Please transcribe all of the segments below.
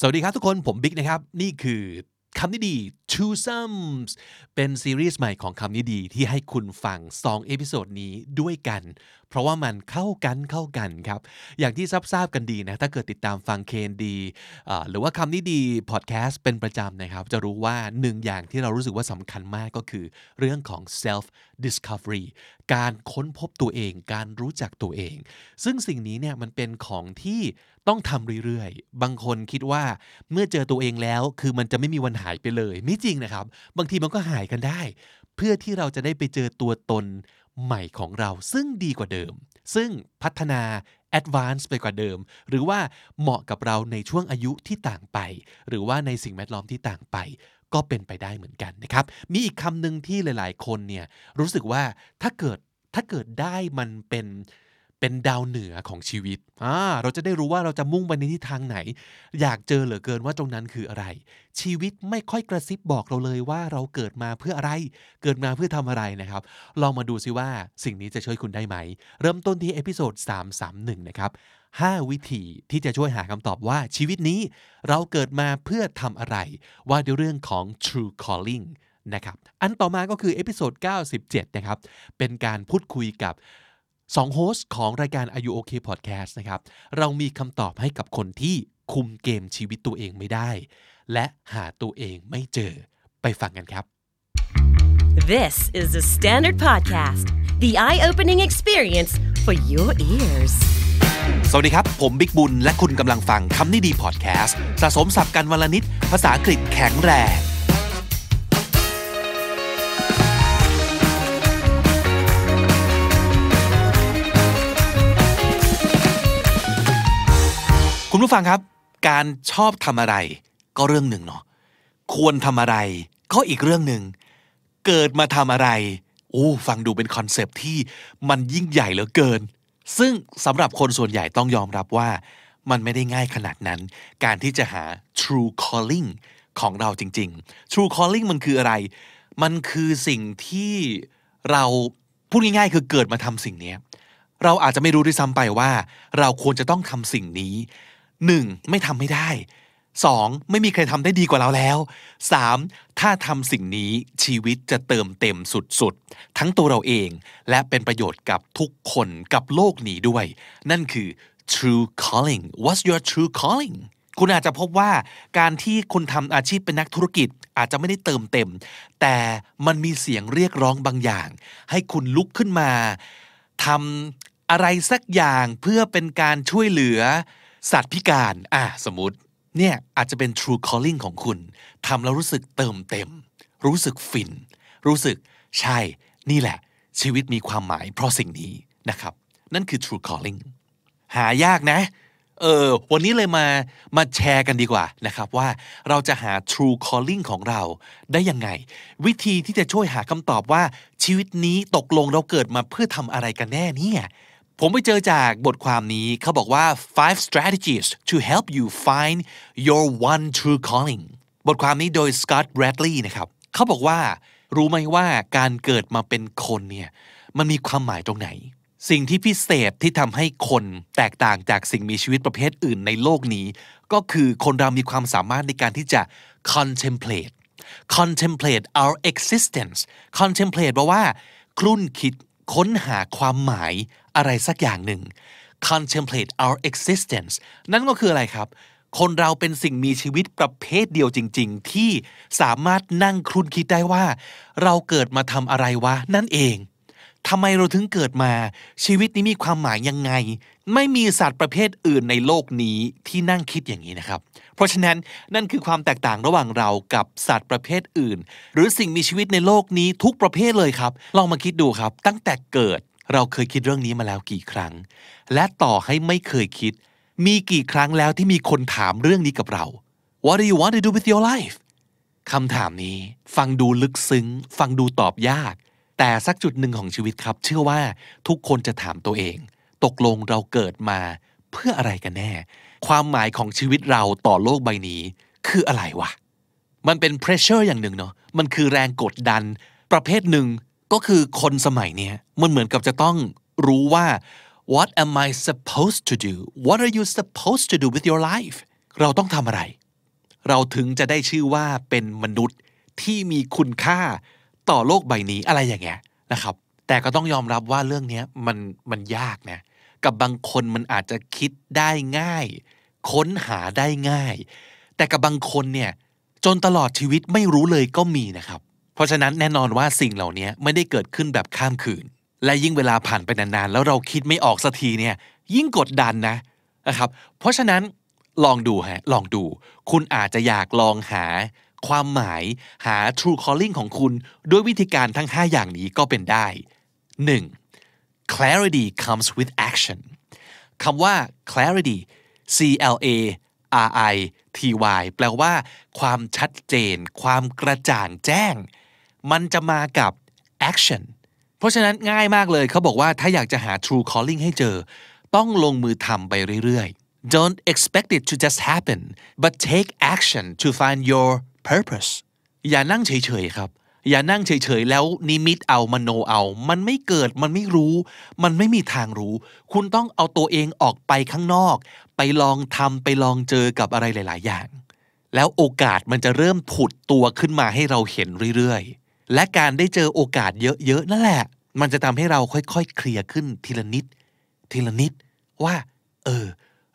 สวัสดีครับทุกคนผมบิ๊กนะครับ นี่คือคำนี้ดี Twosome เป็นซีรีส์ใหม่ของคำนี้ดีที่ให้คุณฟัง 2 episode นี้ด้วยกัน เพราะว่ามันเข้ากันเข้ากันครับ อย่างที่ทราบกันดีนะ ถ้าเกิดติดตามฟัง KND หรือว่าคำนี้ดีพอดแคสต์เป็นประจำนะครับ จะรู้ว่าหนึ่งอย่างที่เรารู้สึกว่าสำคัญมากก็คือ เรื่องของ self discovery การค้นพบตัวเอง การรู้จักตัวเอง ซึ่งสิ่งนี้เนี่ยมันเป็นของที่ต้องทำเรื่อยๆ บางคนคิดว่าเมื่อเจอตัวเองแล้ว คือมันจะไม่มีวันหายไปเลย ไม่จริงนะครับ บางทีมันก็หายกันได้ เพื่อที่เราจะได้ไปเจอตัวตนใหม่ของเรา ซึ่งดีกว่าเดิม ซึ่งพัฒนา advance ไปกว่าเดิม หรือว่าเหมาะกับเราในช่วงอายุที่ต่างไป หรือว่าในสิ่งแวดล้อมที่ต่างไป ก็เป็นไปได้เหมือนกันนะครับ มีอีกคำหนึ่งที่หลาย ๆ คนเนี่ยรู้สึกว่าถ้าเกิดถ้าเกิดได้มันเป็น เป็นดาวเหนือของชีวิตอ่าเราจะได้รู้ว่าเราจะมุ่งไปในทิศทางไหน อยากเจอเหลือเกินว่าตรงนั้นคืออะไร ชีวิตไม่ค่อยกระซิบบอกเราเลยว่าเราเกิดมาเพื่ออะไร เกิดมาเพื่อทำอะไรนะครับ ลองมาดูซิว่าสิ่งนี้จะช่วยคุณได้ไหม เริ่มต้นที่ episode 331 นะครับ 5 วิธีที่จะช่วยหาคำตอบว่าชีวิตนี้เราเกิดมาเพื่อทำอะไร ว่าด้วยเรื่องของ true calling นะครับ อันต่อมาก็คือ episode 97 นะครับ เป็นการพูดคุยกับ สอง host ของรายการ R U OK พอดแคสต์นะครับเรามีคำตอบให้กับคนที่คุมเกมชีวิตตัวเองไม่ได้ และหาตัวเองไม่เจอไปฟังกันครับ This is the Standard Podcast the eye-opening experience for your ears สวัสดีครับ ผมบิ๊กบุญ และคุณกำลังฟังคำนี้ดีพอดแคสต์สะสมศัพท์กันวันละนิด ภาษาอังกฤษแข็งแรง คุณผู้ฟังครับ การชอบทำอะไรก็เรื่องหนึ่งเนาะควรทำอะไรก็อีกเรื่องหนึ่งเกิดมาทำอะไรโอ้ฟังดูเป็นคอนเซปที่มันยิ่งใหญ่เหลือเกิน ซึ่งสำหรับคนส่วนใหญ่ต้องยอมรับว่า มันไม่ได้ง่ายขนาดนั้น การที่จะหา true calling ของเราจริง ๆ true calling มันคืออะไร มันคือสิ่งที่เราพูดง่ายๆคือเกิดมาทำสิ่งนี้เราอาจจะไม่รู้ด้วยซ้ำไปว่า เราควรจะต้องทำสิ่งนี้ หนึ่งไม่ทำไม่ได้สองไม่มีใครทำได้ดีกว่าเราแล้วสามถ้าทำสิ่งนี้ชีวิตจะเติมเต็มสุดๆ ทั้งตัวเราเองและเป็นประโยชน์กับทุกคนกับโลกนี้ด้วย นั่นคือ true calling what's your true calling คุณอาจจะพบว่าการที่คุณทำอาชีพเป็นนักธุรกิจอาจจะไม่ได้เติมเต็ม แต่มันมีเสียงเรียกร้องบางอย่าง ให้คุณลุกขึ้นมาทำอะไรสักอย่างเพื่อเป็นการช่วยเหลือ สัตว์พิการอะสมมติเนี่ยอาจจะเป็น true calling ของคุณทำแล้วรู้สึกเติมเต็ม รู้สึกฟิน รู้สึกใช่ นี่แหละ ชีวิตมีความหมายเพราะสิ่งนี้นะครับ นั่นคือ true calling หายากนะ เออ วันนี้เลยมา มาแชร์กันดีกว่านะครับว่าเราจะหา true calling ของเราได้ยังไง วิธีที่จะช่วยหาคำตอบว่าชีวิตนี้ตกลงเราเกิดมาเพื่อทำอะไรกันแน่เนี่ย ผมไปเจอจากบทความนี้เขาบอกว่า five strategies to help you find your one true calling บทความนี้โดย Scott Bradley นะครับเขาบอกว่า รู้ไหมว่าการเกิดมาเป็นคนเนี่ยมันมีความหมายตรงไหน สิ่งที่พิเศษที่ทำให้คนแตกต่างจากสิ่งมีชีวิตประเภทอื่นในโลกนี้ ก็คือคนเรามีความสามารถในการที่จะ contemplate contemplate our existence contemplate แปลว่าคลุ่นคิดค้นหาความหมาย อะไรสักอย่างหนึ่ง contemplate our existence นั่นก็คืออะไรครับ คนเราเป็นสิ่งมีชีวิตประเภทเดียวจริง ๆ ที่สามารถนั่งครุนคิดได้ว่า เราเกิดมาทำอะไรวะ นั่นเองทำไมเราถึงเกิดมา ชีวิตนี้มีความหมายยังไง ไม่มีสัตว์ประเภทอื่นในโลกนี้ที่นั่งคิดอย่างนี้นะครับ เพราะฉะนั้นนั่นคือความแตกต่างระหว่างเรากับสัตว์ประเภทอื่น หรือสิ่งมีชีวิตในโลกนี้ทุกประเภทเลยครับ ลองมาคิดดูครับ ตั้งแต่เกิด เราเคยคิดเรื่องนี้มาแล้วกี่ครั้ง และต่อให้ไม่เคยคิด มีกี่ครั้งแล้วที่มีคนถามเรื่องนี้กับเรา What do you want to do with your life คำถามนี้ ฟังดูลึกซึ้ง ฟังดูตอบยาก แต่สักจุดหนึ่งของชีวิตครับ เชื่อว่าทุกคนจะถามตัวเอง ตกลงเราเกิดมาเพื่ออะไรกันแน่ ความหมายของชีวิตเราต่อโลกใบนี้ คืออะไรวะ มันเป็น pressure อย่างหนึ่งเนาะมันคือแรงกดดัน ประเภทหนึ่ง ก็คือคนสมัยนี้มันเหมือนกับจะต้องรู้ว่า what am I supposed to do what are you supposed to do with your life เราต้องทำอะไร เราถึงจะได้ชื่อว่าเป็นมนุษย์ที่มีคุณค่าต่อโลกใบนี้อะไรอย่างเงี้ยนะครับ แต่ก็ต้องยอมรับว่าเรื่องนี้มันมันยากนะกับบางคนมันอาจจะคิดได้ง่าย ค้นหาได้ง่าย แต่กับบางคนเนี่ยจนตลอดชีวิตไม่รู้เลยก็มีนะครับ เพราะฉะนั้นแน่นอนว่าสิ่งเหล่านี้ไม่ได้เกิดขึ้นแบบข้ามคืน และยิ่งเวลาผ่านไปนานๆ แล้วเราคิดไม่ออกสักทีเนี่ยยิ่งกดดันนะนะครับ เพราะฉะนั้นลองดูฮะลองดู คุณอาจจะอยากลองหาความหมายหา true calling ของคุณ ด้วยวิธีการทั้ง 5 อย่างนี้ก็เป็นได้ 1. clarity comes with action คำว่า clarity C L A R I T Y แปลว่า ความชัดเจน ความกระจ่างแจ้ง มันจะมากับ action เพราะฉะนั้นง่ายมากเลยเขาบอกว่าถ้าอยากจะหา true calling ให้เจอ ต้องลงมือทำไปเรื่อยๆ don't expect it to just happen but take action to find your purpose อย่านั่งเฉยๆครับอย่านั่งเฉยๆ แล้วนิมิตเอามโนเอา มันไม่เกิดมันไม่รู้ มันไม่มีทางรู้ คุณต้องเอาตัวเองออกไปข้างนอก ไปลองทำไปลองเจอกับอะไรหลาย ๆ อย่าง แล้วโอกาสมันจะเริ่มผุดตัวขึ้นมาให้เราเห็นเรื่อยๆ และการได้เจอโอกาสเยอะๆนั่นแหละ มันจะทำให้เราค่อยๆ เคลียร์ขึ้นทีละนิด ทีละนิดว่า เออ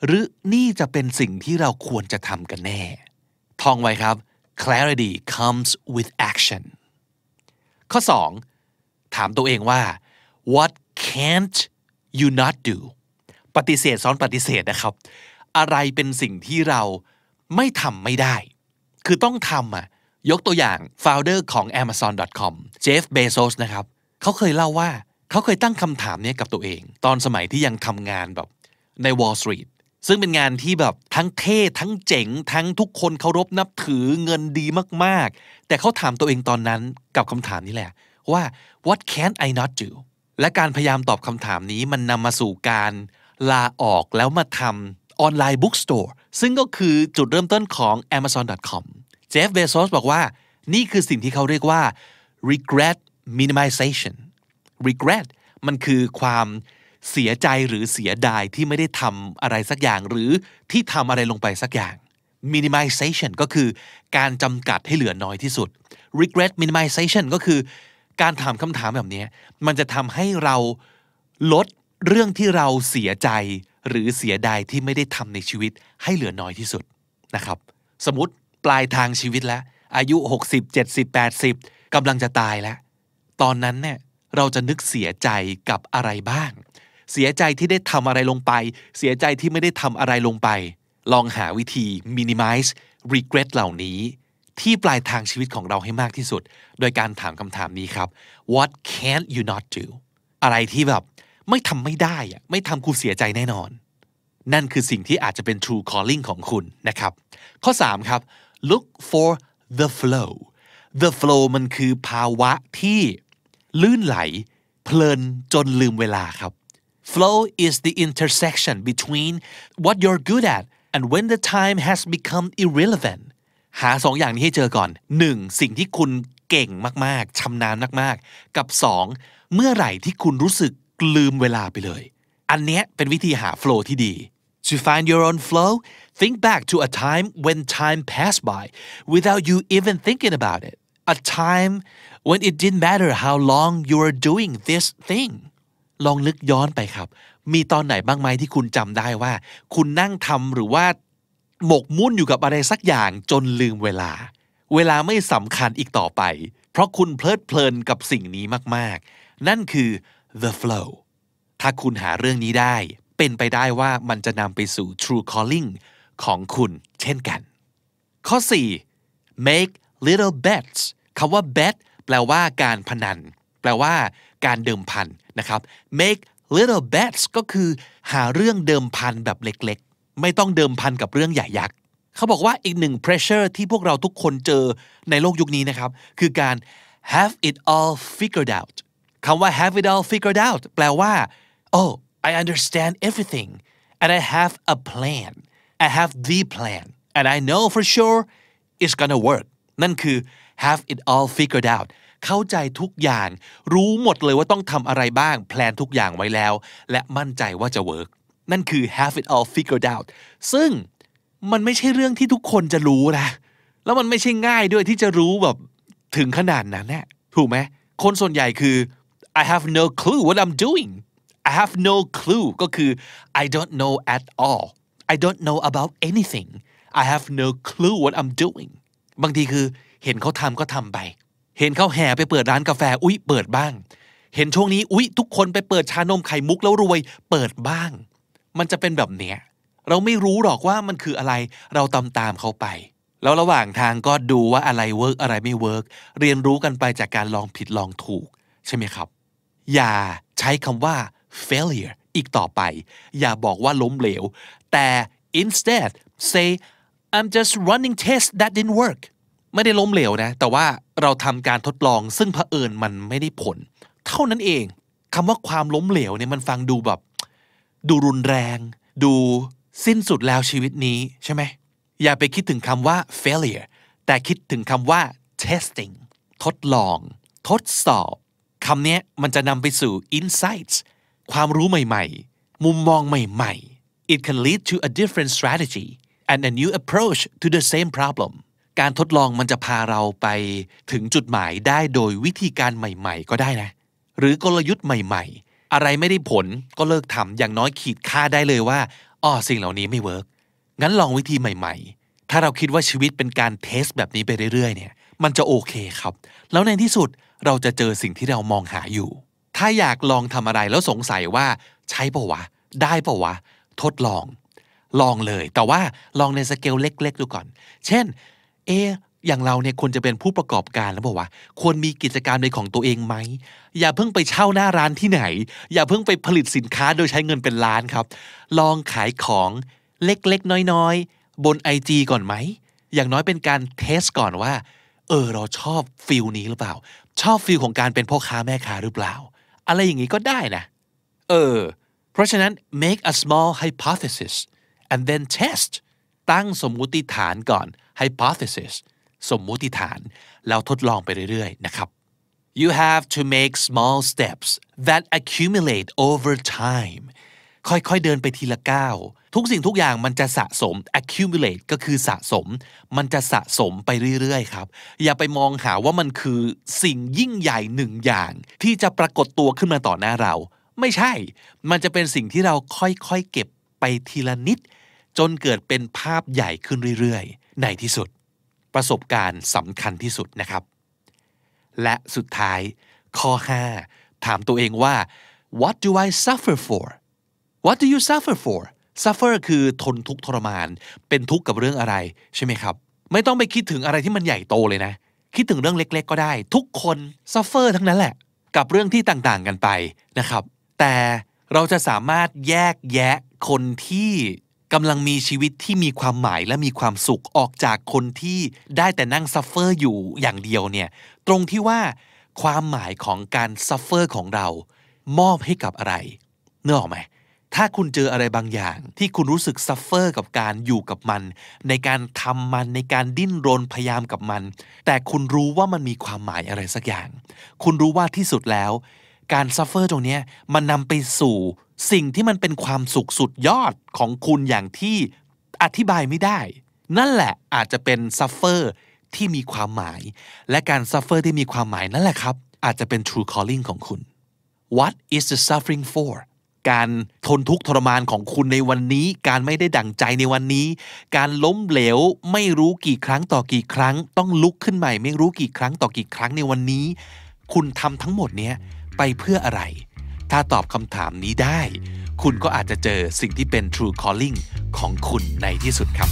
หรือนี่จะเป็นสิ่งที่เราควรจะทำกันแน่ ท่องไว้ครับ clarity comes with action ข้อ 2 ถามตัวเองว่า what can't you not do ปฏิเสธซ้อนปฏิเสธนะครับ อะไรเป็นสิ่งที่เราไม่ทำไม่ได้ คือต้องทำอะ ยกตัวอย่าง founder ของ amazon.com Jeff Bezos นะครับเขาเคยเล่าว่าเขาเคยตั้งคำถามนี้กับตัวเอง ตอนสมัยที่ยังทำงานแบบใน Wall Street ซึ่งเป็นงานที่แบบทั้งเท่ทั้งเจ๋ง ทั้งทุกคนเคารพนับถือเงินดีมากๆ แต่เขาถามตัวเองตอนนั้นกับคำถามนี้แหละ ว่า what can I not do และการพยายามตอบคำถามนี้มันนำมาสู่การลาออกแล้วมาทำ online bookstore ซึ่งก็คือจุดเริ่มต้นของ amazon.com เจฟเบโซสบอกว่า นี่คือสิ่งที่เขาเรียกว่า regret minimization regret มันคือความเสียใจหรือเสียดายที่ไม่ได้ทำอะไรสักอย่าง หรือที่ทำอะไรลงไปสักอย่าง minimization ก็คือการจำกัดให้เหลือน้อยที่สุด regret minimization ก็คือ การถามคำถามแบบนี้มันจะทำให้เราลดเรื่องที่เราเสียใจ หรือเสียดายที่ไม่ได้ทำในชีวิตให้เหลือน้อยที่สุดนะครับ สมมติ ปลายทางชีวิตแล้ว อายุ 60 70 80กำลังจะตายแล้ว ตอนนั้นเนี่ยเราจะนึกเสียใจกับอะไรบ้าง เสียใจที่ได้ทำอะไรลงไป เสียใจที่ไม่ได้ทำอะไรลงไป ลองหาวิธี minimize regret เหล่านี้ ที่ปลายทางชีวิตของเราให้มากที่สุด โดยการถามคำถามนี้ครับ what can't you not do อะไรที่แบบไม่ทำไม่ได้อะไม่ทำคุณเสียใจแน่นอน นั่นคือสิ่งที่อาจจะเป็น true calling ของคุณนะครับ ข้อ 3 ครับ look for the flow the flow มันคือภาวะที่ลื่นไหล เพลินจนลืมเวลาครับ flow is the intersection between what you're good at and when the time has become irrelevant หาสองอย่างนี้ให้เจอก่อน 1. สิ่งที่คุณเก่งมากๆชำนาญมากๆ กับ 2. เมื่อไหร่ที่คุณรู้สึกลืมเวลาไปเลย อันเนี้ยเป็นวิธีหา flow ที่ดี To find your own flow think back to a time when time passed by without you even thinking about it a time when it didn't matter how long you were doing this thing ลองนึกย้อนไปครับ มีตอนไหนบ้างไหมที่คุณจำได้ว่า คุณนั่งทำหรือว่าหมกมุ่นอยู่กับอะไรสักอย่างจนลืมเวลา เวลาไม่สำคัญอีกต่อไป เพราะคุณเพลิดเพลินกับสิ่งนี้มากๆ นั่นคือ the flow ถ้าคุณหาเรื่องนี้ได้ เป็นไปได้ว่ามันจะนำไปสู่ true calling ของคุณเช่นกัน ข้อ 4 make little bets คำว่า bet แปลว่าการพนัน แปลว่าการเดิมพันนะครับ make little bets ก็คือหาเรื่องเดิมพันแบบเล็กๆ ไม่ต้องเดิมพันกับเรื่องใหญ่ยักษ์เขาบอกว่าอีกหนึ่ง pressure ที่พวกเราทุกคนเจอในโลกยุคนี้นะครับ คือการ have it all figured out คำว่า have it all figured out แปลว่า oh I understand everything and I have a plan I have the plan and I know for sure it's gonna work นั่นคือ have it all figured out เข้าใจทุกอย่าง รู้หมดเลยว่าต้องทำอะไรบ้าง plan ทุกอย่างไว้แล้ว และมั่นใจว่าจะ work นั่นคือ have it all figured out ซึ่งมันไม่ใช่เรื่องที่ทุกคนจะรู้นะ แล้วมันไม่ใช่ง่ายด้วยที่จะรู้แบบถึงขนาดนั้นแน่ถูกไหม คนส่วนใหญ่คือ I have no clue what I'm doing I have no clue ก็คือ I don't know at all I don't know about anything I have no clue what I'm doing บางทีคือเห็นเขาทำก็ทำไป เห็นเขาแห่ไปเปิดร้านกาแฟ อุ๊ย เปิดบ้าง เห็นช่วงนี้ อุ๊ย ทุกคนไปเปิดชานมไข่มุกแล้วรวย เปิดบ้าง มันจะเป็นแบบเนี้ย เราไม่รู้หรอกว่ามันคืออะไร เราตามตามเขาไป แล้วระหว่างทางก็ดูว่าอะไร work อะไรไม่ work เรียนรู้กันไปจากการลองผิดลองถูก ใช่ไหมครับ อย่าใช้คำว่า failure อีกต่อไป อย่าบอกว่าล้มเหลว แต่ instead say I'm just running tests that didn't work ไม่ได้ล้มเหลวนะ แต่ว่าเราทำการทดลองซึ่งเผอิญมันไม่ได้ผล เท่านั้นเองคำว่าความล้มเหลวเนี่ยมันฟังดูแบบ ดูรุนแรง ดูสิ้นสุดแล้วชีวิตนี้ใช่ไหม อย่าไปคิดถึงคำว่า failure แต่คิดถึงคำว่า testing ทดลอง ทดสอบคำนี้มันจะนำไปสู่ insights ความรู้ใหม่ๆ มุมมองใหม่ๆ it can lead to a different strategy and a new approach to the same problem การทดลองมันจะพาเราไปถึงจุดหมายได้โดยวิธีการใหม่ๆ ก็ได้นะ หรือกลยุทธ์ใหม่ๆ อะไรไม่ได้ผลก็เลิกทำอย่างน้อยขีดฆ่าได้เลยว่าอ๋อสิ่งเหล่านี้ไม่ work งั้นลองวิธีใหม่ๆ ถ้าเราคิดว่าชีวิตเป็นการ test แบบนี้ไปเรื่อยๆ เนี่ย มันจะโอเคครับ แล้วในที่สุดเราจะเจอสิ่งที่เรามองหาอยู่ ถ้าอยากลองทำอะไรแล้วสงสัยว่าใช่ปะวะ ได้ปะวะ ทดลอง ลองเลย แต่ว่าลองในสเกลเล็ก ๆ ดูก่อน เช่น เออย่างเราเนี่ยควรจะเป็นผู้ประกอบการแล้วบอกว่า ควรมีกิจการในของตัวเองไหม อย่าเพิ่งไปเช่าหน้าร้านที่ไหน อย่าเพิ่งไปผลิตสินค้าโดยใช้เงินเป็นล้านครับ ลองขายของเล็กๆ น้อยๆ บน IG ก่อนไหม อย่างน้อยเป็นการเทสก่อนว่า เออเราชอบฟิลนี้หรือเปล่า ชอบฟิลของการเป็นพ่อค้าแม่ค้าหรือเปล่า อะไรอย่างนี้ก็ได้นะเออเพราะฉะนั้น make a small hypothesis and then test ตั้งสมมุติฐานก่อน hypothesis สมมุติฐานแล้วทดลองไปเรื่อยๆนะครับ you have to make small steps that accumulate over time ค่อยๆเดินไปทีละก้าวทุกสิ่งทุกอย่างมันจะสะสม accumulate ก็คือสะสม มันจะสะสมไปเรื่อยๆครับ อย่าไปมองหาว่ามันคือสิ่งยิ่งใหญ่หนึ่งอย่าง ที่จะปรากฏตัวขึ้นมาต่อหน้าเรา ไม่ใช่ มันจะเป็นสิ่งที่เราค่อยๆเก็บไปทีละนิด จนเกิดเป็นภาพใหญ่ขึ้นเรื่อยๆ ในที่สุด ประสบการณ์สำคัญที่สุดนะครับ และสุดท้ายข้อ 5 ถามตัวเองว่า what do I suffer for what do you suffer for suffer คือทนทุกข์ทรมาน เป็นทุกข์กับเรื่องอะไรใช่ไหมครับ ไม่ต้องไปคิดถึงอะไรที่มันใหญ่โตเลยนะ คิดถึงเรื่องเล็ก ๆ ก็ได้ ทุกคน suffer ทั้งนั้นแหละ กับเรื่องที่ต่างๆกันไปนะครับ แต่เราจะสามารถแยกแยะคนที่กำลังมีชีวิตที่มีความหมายและมีความสุขออกจากคนที่ได้แต่นั่ง suffer อยู่อย่างเดียวเนี่ย ตรงที่ว่าความหมายของการ suffer ของเรา มอบให้กับอะไรเนื้อออกไหม ถ้าคุณเจออะไรบางอย่าง ที่คุณรู้สึก suffer กับการอยู่กับมัน ในการทำมันในการดิ้นรนพยายามกับมัน แต่คุณรู้ว่ามันมีความหมายอะไรสักอย่าง คุณรู้ว่าที่สุดแล้ว การ suffer ตรงนี้มันนำไปสู่สิ่งที่มันเป็นความสุขสุดยอดของคุณอย่างที่อธิบายไม่ได้ นั่นแหละอาจจะเป็น suffer ที่มีความหมาย และการ suffer ที่มีความหมายนั่นแหละครับ อาจจะเป็น true calling ของคุณ What is the suffering for การทนทุกข์ทรมานของคุณในวันนี้ การไม่ได้ดั่งใจในวันนี้ การล้มเหลวไม่รู้กี่ครั้งต่อกี่ครั้ง ต้องลุกขึ้นใหม่ ไม่รู้กี่ครั้งต่อกี่ครั้งในวันนี้ คุณทำทั้งหมดเนี้ยไปเพื่ออะไร ถ้าตอบคำถามนี้ได้ คุณก็อาจจะเจอสิ่งที่เป็น true calling ของคุณในที่สุดครับ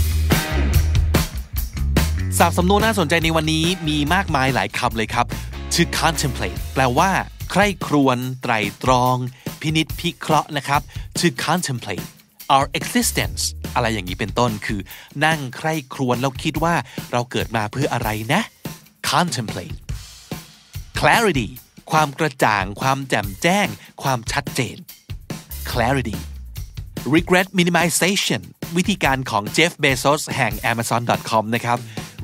ศัพท์สำนวนน่าสนใจในวันนี้มีมากมายหลายคำเลยครับ to contemplate แปลว่า ใคร่ครวญไตรตรอง พินิษพิเคราะห์นะครับ to contemplate our existence อะไรอย่างนี้เป็นต้นคือ นั่งใคร่ครวญแล้วคิดว่าเราเกิดมาเพื่ออะไรนะ contemplate clarity ความกระจ่าง ความแจ่มแจ้ง ความชัดเจน clarity regret minimization วิธีการของ Jeff Bezos แห่ง Amazon.com นะครับ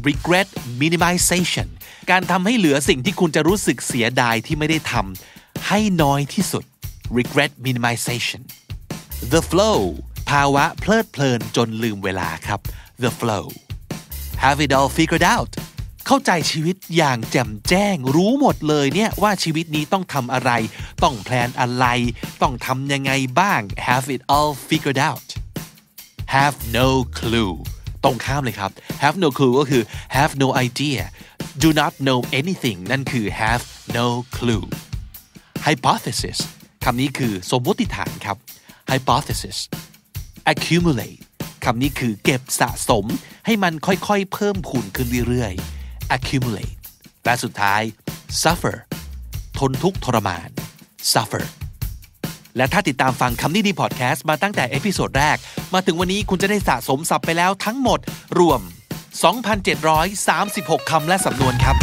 regret minimization การทำให้เหลือสิ่งที่คุณจะรู้สึกเสียดายที่ไม่ได้ทำให้น้อยที่สุด regret minimization the flow ภาวะเพลิดเพลินจนลืมเวลาครับ the flow have it all figured out เข้าใจชีวิตอย่างแจ่มแจ้ง รู้หมดเลยเนี่ยว่าชีวิตนี้ต้องทำอะไร ต้องแพลนอะไร ต้องทำยังไงบ้าง have it all figured out have no clue ตรงข้ามเลยครับ have no clue ก็คือ have no idea do not know anything นั่นคือ have no clue hypothesis คำนี้คือสมมติฐานครับ hypothesis accumulate คำนี้คือเก็บสะสมให้มันค่อยๆ เพิ่มพูนขึ้นเรื่อยๆ accumulate และสุดท้าย suffer ทนทุกข์ทรมาน suffer และถ้าติดตามฟังคำนี้ดีพอดแคสต์มาตั้งแต่ episode แรก มาถึงวันนี้คุณจะได้สะสมศัพท์ไปแล้วทั้งหมดรวม 2,736 คำและสำนวนครับ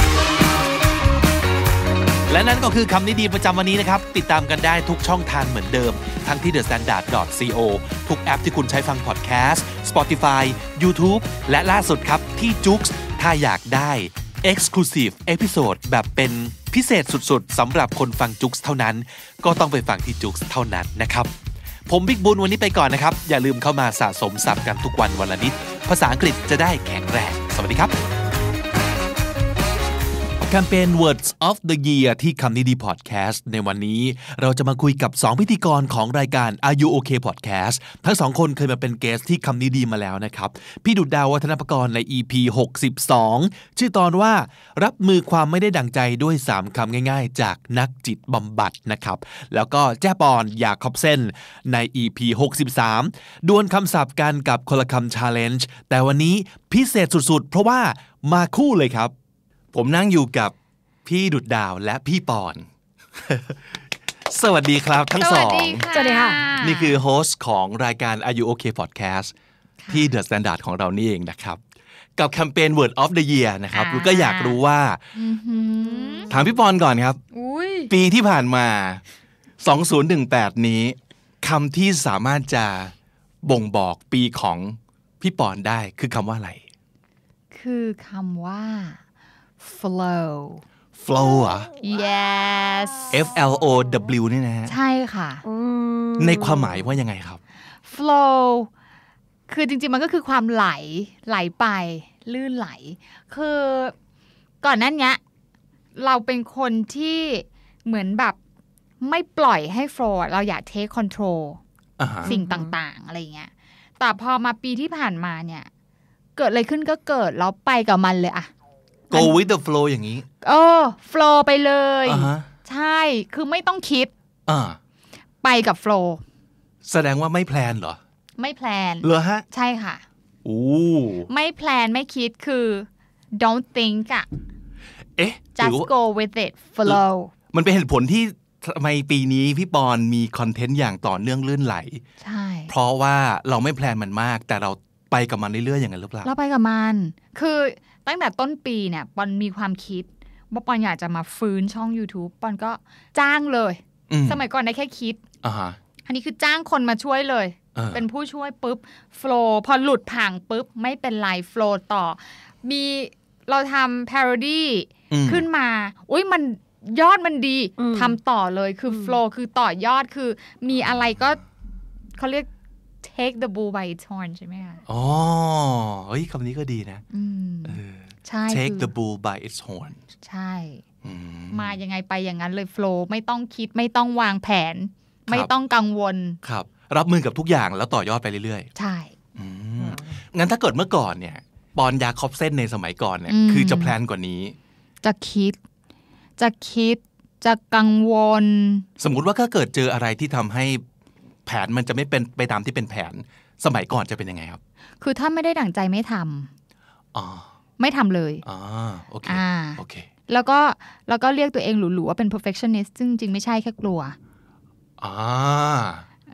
และนั่นก็คือคำนี้ดีประจำวันนี้นะครับ ติดตามกันได้ทุกช่องทางเหมือนเดิม ทั้งที่ thestandard.co ทุกแอปที่คุณใช้ฟังพอดแคสต์ Spotify YouTube และล่าสุดครับที่ j o o x ถ้าอยากได้ Exclusive Episode แบบเป็นพิเศษสุดๆสำหรับคนฟังจุกเท่านั้น ก็ต้องไปฟังที่จุกเท่านั้นนะครับผมบิ๊กบุญวันนี้ไปก่อนนะครับ อย่าลืมเข้ามาสะสมศัพท์กันทุกวันวันละนิด ภาษาอังกฤษจะได้แข็งแรง สวัสดีครับ คมเปญ Words of the Year ที่คำนี้ดีพอดแคสต์ในวันนี้เราจะมาคุยกับ 2 พิธีกรของรายการ Are You OK Podcast ทั้งสองคนเคยมาเป็นเกสที่คำนี้ดีมาแล้วนะครับ พี่ดุดดาววัฒนประกรณ์ใน EP 62 ชื่อตอนว่ารับมือความไม่ได้ดังใจด้วย 3 คำง่ายๆ จากนักจิตบำบัดนะครับ แล้วก็แจ้ปอนอยากขอบเส้นใน EP 63 ดวลคำศัพท์กันกับคนละคำ Challenge แต่วันนี้พิเศษสุดๆ เพราะว่ามาคู่เลยครับ ผมนั่งอยู่กับพี่ดุดดาวและพี่ปอน สวัสดีครับทั้งสอง สวัสดีค่ะ นี่คือโฮสต์ของรายการ Are You OK Podcast ที่ The Standard ของเรานี่เองนะครับ กับแคมเปญ Word of the Year นะครับอ่าแล้วก็อยากรู้ว่า ถามพี่ปอนก่อนครับอุ้ยปีที่ผ่านมา 2018 นี้คำที่สามารถจะบ่งบอกปีของพี่ปอนได้คือคำว่าอะไร คือคำว่า flow flow เหรอะ yes F L O W นี่นะฮะใช่ค่ะ ในความหมายว่ายังไงครับ flow คือจริงๆมันก็คือความไหลไหลไปลื่นไหล คือก่อนหนั้นเนี้ยเราเป็นคนที่เหมือนแบบไม่ปล่อยให้ flow อะเราอยาก take control อ่าฮะสิ่งต่างๆ อะไรเงี้ยแต่พอมาปีที่ผ่านมาเนี่ย เกิดอะไรขึ้นก็เกิดแล้วไปกับมันเลยอะ go with the flow อย่างนี้เออ flow ไปเลยอ่าฮะใช่ คือไม่ต้องคิดอ่าไปกับ flow แสดงว่าไม่แพลนเหรอ ไม่แพลนเหรอฮะ ใช่ค่ะอู้ไม่แพลนไม่คิดคือ don't think อะเอ๊ะหรือ just ว่า go with it flow มันเป็นเหตุผลที่ทำไมปีนี้พี่ปอนมีคอนเทนต์อย่างต่อเนื่องลื่นไหล ใช่ เพราะว่าเราไม่แพลนมันมาก แต่เราไปกับมันเรื่อยๆอย่างนั้นหรือเปล่า เราไปกับมัน คือ ตั้งแต่ต้นปีเนี่ยปอนมีความคิดว่าปอนอยากจะมาฟื้นช่อง YouTube ปอนก็จ้างเลยอืมสมัยก่อนได้แค่คิดอ่าฮะอันนี้คือจ้างคนมาช่วยเลยเออเป็นผู้ช่วยปุ๊บโฟล์พอหลุดผ่างปุ๊บ ไม่เป็นไรโฟล์ต่อ มีเราทำ parody อืมขึ้นมาอุ้ยมันยอดมันดีทำต่อเลยคือโฟล์คือต่อยอดคือมีอะไรก็เขาเรียก take the bull by its horn ใช่ไหมคะอ๋อเฮ้ยคำนี้ก็ดีนะอืมเออใช่ take คือ the bull by its horn ใช่อืมมายังไงไปอย่างนั้นเลยโฟล์ไม่ต้องคิดไม่ต้องวางแผนครับไม่ต้องกังวลครับ รับมือกับทุกอย่างแล้วต่อยอดไปเรื่อยใช่ๆอืมงั้นถ้าเกิดเมื่อก่อนเนี่ยปอนยาคอบเส้นในสมัยก่อนเนี่ยอืมคือจะแพลนกว่านี้ จะคิด จะคิดจะกังวล สมมุติว่าถ้าเกิดเจออะไรที่ทำให้ แผนมันจะไม่เป็นไปตามที่เป็นแผนสมัยก่อนจะเป็นยังไงครับ คือถ้าไม่ได้ดั่งใจไม่ทำอ๋อไม่ทำเลยอ๋อโอเคอ่าโอเคแล้วก็แล้วก็เรียกตัวเองหรูๆว่าเป็น perfectionist ซึ่งจริงๆไม่ใช่แค่กลัวอ่า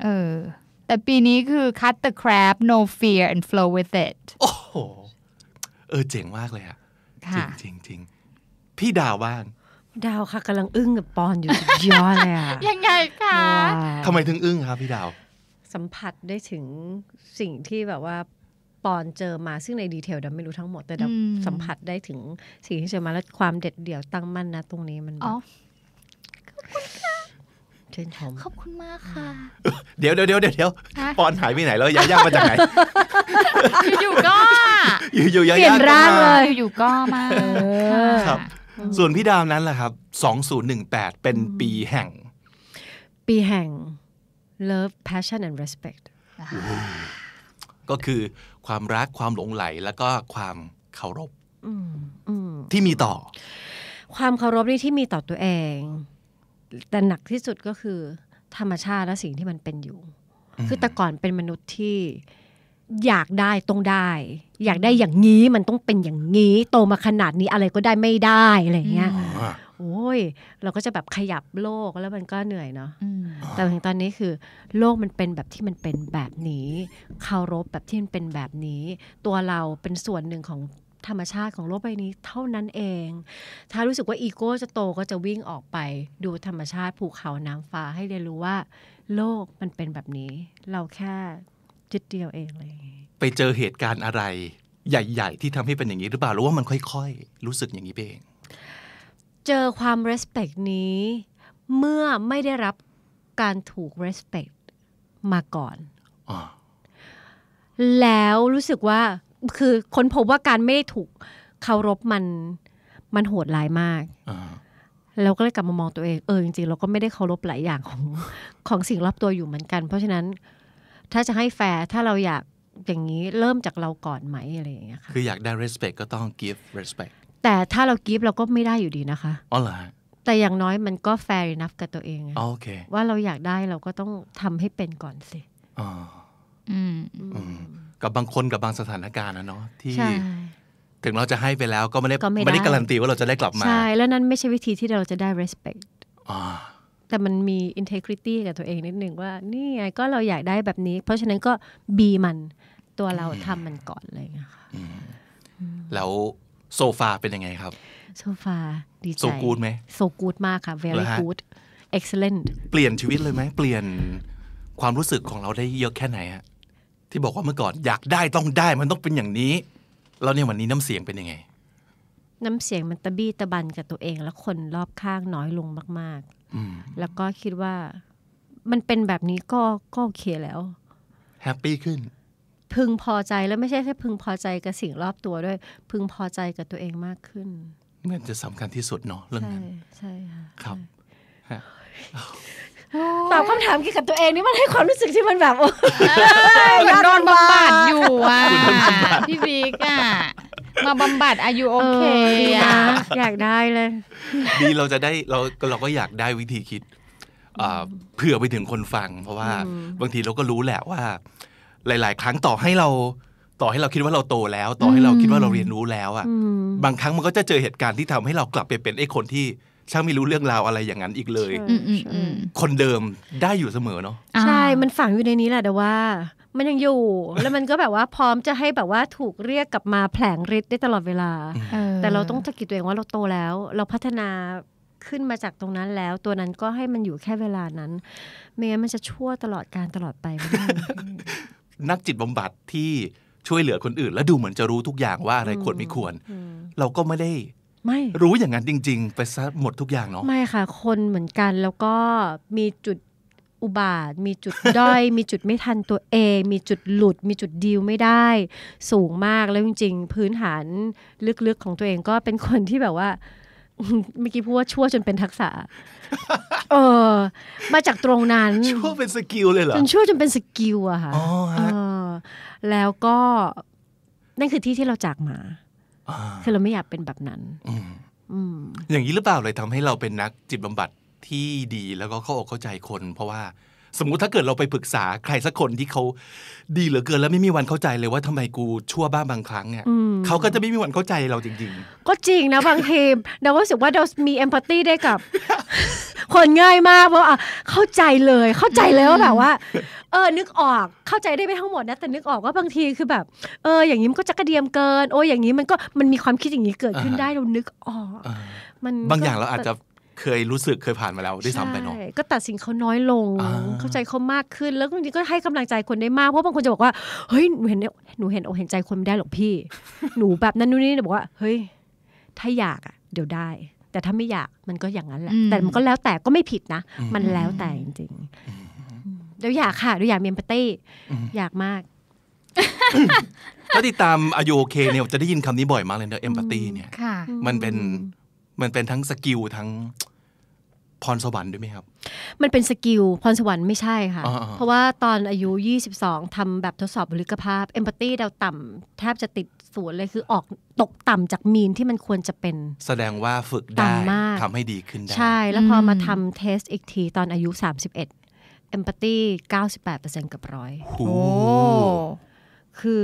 เออ แต่ปีนี้คือ cut the crap no fear and flow with it โอ้โห เออเจ๋งมากเลยอะจริค่ะงจริงจริงพี่ดาวบ้าง ดาวค่ะกำลังอึ้งกับปอนอยู่สุดยอดเลยอะยังไงคะว้าวทำไมถึงอึ้งครับพี่ดาว สัมผัสได้ถึงสิ่งที่แบบว่าปอนเจอมาซึ่งในดีเทลดับไม่รู้ทั้งหมดแต่ดับอืมสัมผัสได้ถึงสิ่งที่เจอมาแล้วความเด็ดเดี่ยวตั้งมั่นนะตรงนี้มันแบอ๋อบชื่นชมขอบคุณมากค่ะ เดี๋ยวเดี๋ยวเดี๋ยวเดี๋ยวฮะปอนหายไปไหนแล้วยาย่ามาจากไหน อยู่ๆก็อยู่อยู่ยาเปลี่ย่ายนร่างก็มเลยอยู่ๆก็มาครับ ส่วนพี่ดาวนั้นแหละครับ2018 เป็นปีแห่ง ปีแห่ง love passion and respect ก็คือความรักความหลงไหลแล้วก็ความเคารพอืมอืมที่มีต่อ ความเคารพนี่ที่มีต่อตัวเอง แต่หนักที่สุดก็คือ ธรรมชาติและสิ่งที่มันเป็นอยู่ คือแต่ก่อนเป็นมนุษย์ที่ อยากได้ต้องได้ อยากได้อย่างนี้มันต้องเป็นอย่างนี้ โตมาขนาดนี้อะไรก็ได้ไม่ได้อะไรอย่างเงี้ยโอ้ยเราก็จะแบบขยับโลกแล้วมันก็เหนื่อยเนาะอืมแต่ถึงตอนนี้คือโลกมันเป็นแบบที่มันเป็นแบบนี้เคารพแบบที่มันเป็นแบบนี้ ตัวเราเป็นส่วนหนึ่งของธรรมชาติของโลกใบนี้เท่านั้นเอง ถ้ารู้สึกว่าอีโก้จะโตก็จะวิ่งออกไปดูธรรมชาติภูเขาน้ำฟ้าให้เรียนรู้ว่า โลกมันเป็นแบบนี้ เราแค่ จุดเดียวเองเลย ไปเจอเหตุการณ์อะไร ใหญ่ ๆ ที่ทำให้เป็นอย่างนี้หรือเปล่าหรือว่ามันค่อยๆ รู้สึกอย่างนี้ไปเอง เจอความ respect นี้ เมื่อไม่ได้รับการถูก respect มาก่อนอ่าแล้วรู้สึกว่าคือค้นพบว่าการไม่ได้ถูกเคารพมันมันโหดร้ายมากอ่าเราก็เลยกลับมามองตัวเอง เออจริงๆเราก็ไม่ได้เคารพหลายอย่างของของสิ่งรอบตัวอยู่เหมือนกัน เพราะฉะนั้น ถ้าจะให้แฟร์ถ้าเราอยากอย่างนี้เริ่มจากเราก่อนไหมอะไรอย่างเงี้ยค่ะคืออยากได้ respect ก็ต้อง give respect แต่ถ้าเรากิฟเราก็ไม่ได้อยู่ดีนะคะอ๋อเหรอฮะแต่อย่างน้อยมันก็ fair enough กับตัวเองอะอ๋อโอเคว่าเราอยากได้เราก็ต้องทำให้เป็นก่อนสิอ๋ออืมอืมกับบางคนกับบางสถานการณ์นะเนาะที่ใช่ถึงเราจะให้ไปแล้วก็ไม่ได้ก็ไม่ได้ไม่ได้การันตีว่าเราจะได้กลับมา ใช่ แล้วนั้นไม่ใช่วิธีที่เราจะได้ respect อ่า แต่มันมี integrity กับตัวเองนิดนึงว่า นี่ไงก็เราอยากได้แบบนี้ เพราะฉะนั้นก็บีมันตัวเราทำมันก่อนเลยนะคะแล้วโซฟาเป็นยังไงครับ โซฟาดีใจ So good ไหมโซกูดมากค่ะเหร very อฮะ good excellent เปลี่ยนชีวิตเลยไหมเปลี่ยนความรู้สึกของเราได้เยอะแค่ไหนฮะที่บอกว่าเมื่อก่อนอยากได้ต้องได้มันต้องเป็นอย่างนี้ แล้วเนี่ยวันนี้น้ำเสียงเป็นยังไง น้ำเสียงมันตะบี้ตะบันกับตัวเองและคนรอบข้างน้อยลงมากอืมๆ แล้วก็คิดว่ามันเป็นแบบนี้ก็ก็โอเคแล้วแฮปปี้ขึ้น พึงพอใจแล้วไม่ใช่แค่พึงพอใจกับสิ่งรอบตัวด้วย พึงพอใจกับตัวเองมากขึ้นมันจะสำคัญที่สุดเนาะเรื่องใช่นั้นใช่ค่ะครับตอบคำถามเกี่ยวกับตัวเองนี่มันให้ความรู้สึกที่มันแบบโอ้เหมือนโดนบำบัดอยู่อะพี่บิ๊กอะ มาบำบัดอายุโอเคดีอะนะอยากได้เลย ดีเราจะได้เราเราก็อยากได้วิธีคิดอ่าเผื่อไปถึงคนฟัง เพราะว่าบางทีเราก็รู้แหละว่า หลาย ๆ ครั้งต่อให้เราต่อให้เราคิดว่าเราโตแล้ว ต่อให้เราคิดว่าเราเรียนรู้แล้วอะบางครั้งมันก็จะเจอเหตุการณ์ที่ทำให้เรากลับไปเป็นไอ้คนที่ช่างไม่รู้เรื่องราวอะไรอย่างนั้นอีกเลยใช่อืมอืมอืมคนเดิมได้อยู่เสมอเนาะใช่ มันฝังอยู่ในนี้แหละแต่ว่า มันยังอยู่ แล้วมันก็แบบว่าพร้อมจะให้แบบว่าถูกเรียกกลับมาแผลงฤทธิ์ได้ตลอดเวลาออแต่เราต้องสะกิดตัวเองว่าเราโตแล้ว เราพัฒนาขึ้นมาจากตรงนั้นแล้ว ตัวนั้นก็ให้มันอยู่แค่เวลานั้นไม่งั้นมันจะชั่วตลอดการตลอดไปไม่ได้นักจิตบำบัดที่ช่วยเหลือคนอื่น และดูเหมือนจะรู้ทุกอย่างว่าอะไรควรไม่ควร เราก็ไม่ได้ไม่รู้อย่างนั้นจริง ๆ ไปซะหมดทุกอย่างเนาะไม่ค่ะ คนเหมือนกันแล้วก็มีจุด อุบาทว์ มีจุดด้อย มีจุดไม่ทันตัวเอง มีจุดหลุด มีจุดดีลไม่ได้ สูงมากแล้วจริง ๆ พื้นฐานลึกๆของตัวเองก็เป็นคนที่แบบว่าเมื่อกี้พูดว่าชั่วจนเป็นทักษะ เออ มาจากตรงนั้น ชั่วเป็นสกิลเลยเหรอจนชั่วจนเป็น skill อะค่ะอ๋อฮะเออแล้วก็นั่นคือที่ที่เราจากมาอ่าคือเราไม่อยากเป็นแบบนั้นอืมอืมอย่างนี้หรือเปล่าเลยทำให้เราเป็นนักจิตบำบัด ที่ดีแล้วก็เข้าอกเข้าใจคน เพราะว่าสมมุติถ้าเกิดเราไปปรึกษาใครสักคนที่เขาดีเหลือเกินแล้วไม่มีวันเข้าใจเลยว่าทำไมกูชั่วบ้างบางครั้งเนี่ยอืมเขาก็จะไม่มีวันเข้าใจเราจริงก็จริงนะบางทีเราก็รู้สึกว่าเรามีเอมพัตตีได้กับ คนง่ายมากเพราะอะเข้าใจเลยเข้าใจเลยว่าแบบว่า เออนึกออกเข้าใจได้ไม่ทั้งหมดนะแต่นึกออกว่าบางทีคือแบบ เออ อย่างนี้มันก็จะกระเดียมเกิน โอ้ยอย่างนี้มันก็มันมีความคิดอย่างนี้เกิดขึ้นอ่าฮะได้เรานึกออกๆเออมันบางอย่างก็เราอาจจะ เคยรู้สึกเคยผ่านมาแล้วด้วยซ้ำไปเนาะใช่ก็ตัดสินเขาน้อยลงอ่าเข้าใจเขามากขึ้น แล้วบางทีก็ให้กำลังใจคนได้มาก เพราะบางคนจะบอกว่าเฮ้ยหนูเห็นหนูเห็นอกเห็นใจคนไม่ได้หรอกพี่ หนูแบบนั้นนู่นนี่บอกว่า เฮ้ย ถ้าอยากอะ เดี๋ยวได้ แต่ถ้าไม่อยากมันก็อย่างนั้นแหละอืมแต่มันก็แล้วแต่ก็ไม่ผิดนะ มันแล้วแต่จริงๆเดี๋ยวอยากค่ะเดี๋ยวอยากมี empathy อยากมากถ้าติดตาม R U OK เนี่ยจะได้ยินคำนี้บ่อยมากเลยเนอะ empathy เนี่ยค่ะมันเป็นมันเป็นทั้ง skill ทั้ง พรสวรรค์ด้วยไหมครับ มันเป็น skill พรสวรรค์ไม่ใช่ค่ะอ่าๆเพราะว่าตอนอายุ 22ทำแบบทดสอบบุคลิกภาพ empathy เราต่ำแทบจะติดศูนย์เลยคือออกตกต่ำจาก mean ที่มันควรจะเป็น แสดงว่าฝึกได้ต่ำมากทำให้ดีขึ้นได้ ใช่ แล้วพออมมาทำ test อีกทีตอนอายุ 31 empathy 98%กับร้อยโอ้โอ้ คือ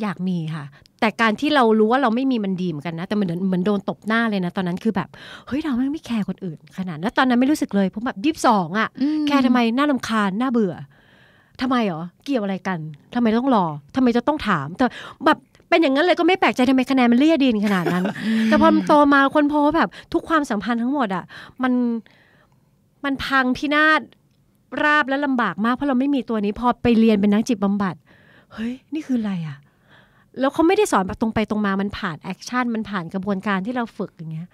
อยากมีค่ะ แต่การที่เรารู้ว่าเราไม่มีมันดีเหมือนกันนะ แต่เหมือนเหมือนโดนตบหน้าเลยนะ ตอนนั้นคือแบบ เฮ้ย เราไม่ไม่ care คนอื่น ขนาดนั้นแล้วตอนนั้นไม่รู้สึกเลยเพราะแบบยี่สิบสองอะอืม care ทำไมน่ารำคาญน่าเบื่อทำไมเหรอ เกี่ยวอะไรกันทำไมต้องรอทำไมจะต้องถามแต่แบบเป็นอย่างนั้นเลยก็ไม่แปลกใจทำไมคะแนนมันเรี่ยดินขนาดนั้น แต่พอมันโตมาค้นพบว่าแบบทุกความสัมพันธ์ทั้งหมดอะมันมันพังพินาศราบและลำบากมากเพราะเราไม่มีตัวนี้พอไปเรียนเป็นนักจิตบำบัด เฮ้ย นี่คืออะไรอะแล้วเขาไม่ได้สอนแบบตรงไปตรงมามันผ่าน action มันผ่านกระบวนการที่เราฝึกอย่างเงี้ย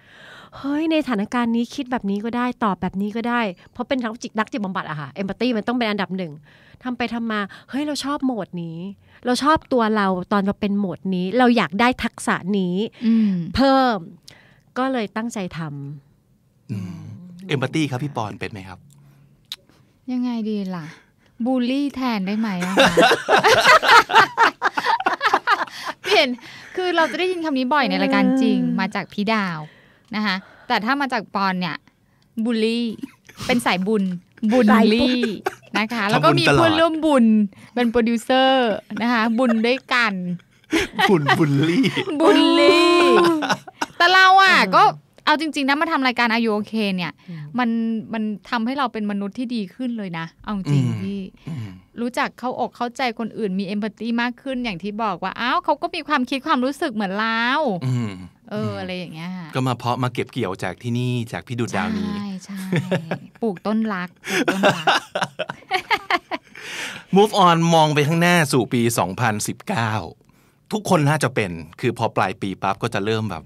เฮ้ย ในสถานการณ์นี้คิดแบบนี้ก็ได้ ตอบแบบนี้ก็ได้ เพราะเป็นนักจิตนักจิตบำบัดอะค่ะ empathy มันต้องเป็นอันดับหนึ่งทำไปทำมา เฮ้ย เราชอบโหมดนี้ เราชอบตัวเราตอนเราเป็นโหมดนี้ เราอยากได้ทักษะนี้อืมเพิ่ม ก็เลยตั้งใจทำเอมพัตตีครับพี่ปอนเป็นไหมครับ ยังไงดีล่ะ บูลลี่แทนได้ไหมอะคะเปลี่ยนคือเราจะได้ยินคำนี้บ่อยในรายการจริงมาจากพี่ดาวนะคะแต่ถ้ามาจากปอนเนี่ยบูลลี่ เป็นสายบุญบุญสายบุญลี่นะคะ แล้วก็ทำบุญมีตลอดเพื่อนร่วมบุญเป็นโปรดิวเซอร์นะคะ บุญด้วยกัน บุล bully bully แต่เราอะก็ เอาจริง ๆนะมาทำรายการ R U OK เนี่ย มันมันทำให้เราเป็นมนุษย์ที่ดีขึ้นเลยนะ เอาจริงอืมพี่อืมรู้จักเข้าอกเข้าใจคนอื่นมี empathy มากขึ้นอย่างที่บอกว่าอ้าวเขาก็มีความคิดความรู้สึกเหมือนเราอืมเอออะไรอย่างเงี้ยก็มาเพาะมาเก็บเกี่ยวจากที่นี่จากพี่ดูดดาวนี้ใช่ใช่ปลูกต้นรักปลูกต้นรัก move on มองไปข้างหน้าสู่ปี 2019 ทุกคนน่าจะเป็น คือพอปลายปีปั๊บก็จะเริ่มแบบ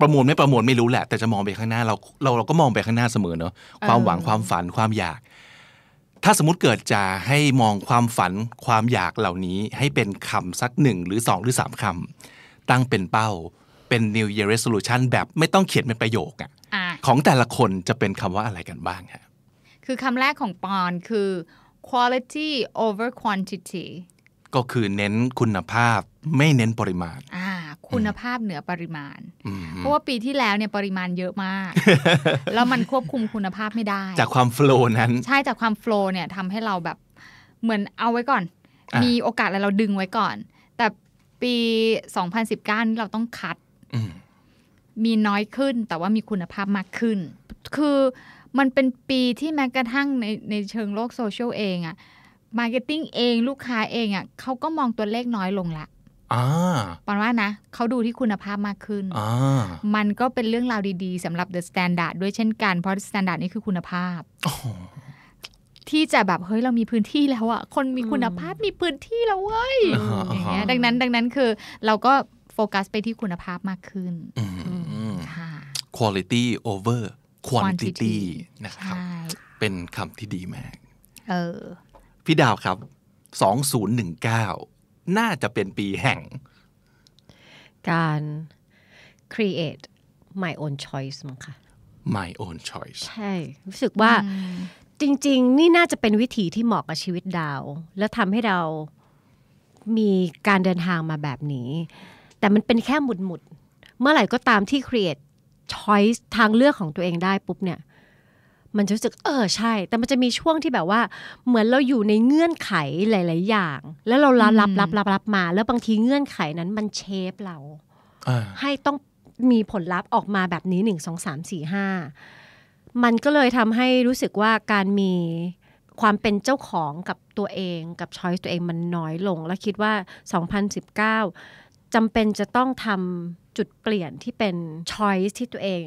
ประมวลไม่ประมวลไม่รู้แหละ แต่จะมองไปข้างหน้าเราเราเราก็มองไปข้างหน้าเสมอเนอะความหวังความฝันความอยาก ถ้าสมมติเกิดจะให้มองความฝันความอยากเหล่านี้ ให้เป็นคำสักหนึ่งหรือสองหรือสามคำตั้งเป็นเป้าเป็น New Year Resolution แบบไม่ต้องเขียนเป็นประโยคอะอะของแต่ละคนจะเป็นคำว่าอะไรกันบ้างฮะคือคำแรกของปอนคือ quality over quantity ก็คือเน้นคุณภาพไม่เน้นปริมาณ อ่า คุณภาพเหนือปริมาณอืมเพราะว่าปีที่แล้วเนี่ยปริมาณเยอะมาก แล้วมันควบคุมคุณภาพไม่ได้ จากความโฟลว์นั้น ใช่จากความโฟล์เนี่ยทำให้เราแบบเหมือนเอาไว้ก่อนอะมีโอกาสอะไรเราดึงไว้ก่อน แต่ปี 2019นี่เราต้องคัดอืมมีน้อยขึ้นแต่ว่ามีคุณภาพมากขึ้น คือมันเป็นปีที่แม้กระทั่งในในเชิงโลกโซเชียลเองอะ marketing เองลูกค้าเองอะเขาก็มองตัวเลขน้อยลงละอ่าปอนว่านะเขาดูที่คุณภาพมากขึ้นอ่ามันก็เป็นเรื่องราวดีๆสำหรับ The Standard ด้วยเช่นกัน เพราะ The Standard นี่คือคุณภาพโอ้โหที่จะแบบ เฮ้ย เรามีพื้นที่แล้วอะคนมีคุณภาพมีพื้นที่แล้วเว้ยอ่าฮะอย่างอ่าเงี้ยฮะดังนั้นดังนั้นคือเราก็โฟกัสไปที่คุณภาพมากขึ้นอืมค่ะ quality over quantity Quantity นะครับใช่เป็นคำที่ดีมาก เออ พี่ดาวครับ 2019 น่าจะเป็นปีแห่ง การ create my own choice มั้งค่ะ my own choice ใช่ รู้สึกว่าจริง ๆ นี่น่าจะเป็นวิถีที่เหมาะกับชีวิตดาว และทำให้เรามีการเดินทางมาแบบนี้ แต่มันเป็นแค่หมุดหมุดๆเมื่อไหร่ก็ตามที่ create choice ทางเลือกของตัวเองได้ปุ๊บเนี่ย มันจะรู้สึกเออใช่ แต่มันจะมีช่วงที่แบบว่า เหมือนเราอยู่ในเงื่อนไขหลาย ๆ อย่าง แล้วเรารับรับรับรับรับมา แล้วบางทีเงื่อนไขนั้นมันเชฟเราอ่าให้ต้องมีผลลัพธ์ออกมาแบบนี้หนึ่งสองสามสี่ห้ามันก็เลยทำให้รู้สึกว่าการมีความเป็นเจ้าของกับตัวเองกับช้อยส์ตัวเองมันน้อยลง และคิดว่า 2019จำเป็นจะต้องทำจุดเปลี่ยนที่เป็นช้อยส์ที่ตัวเอง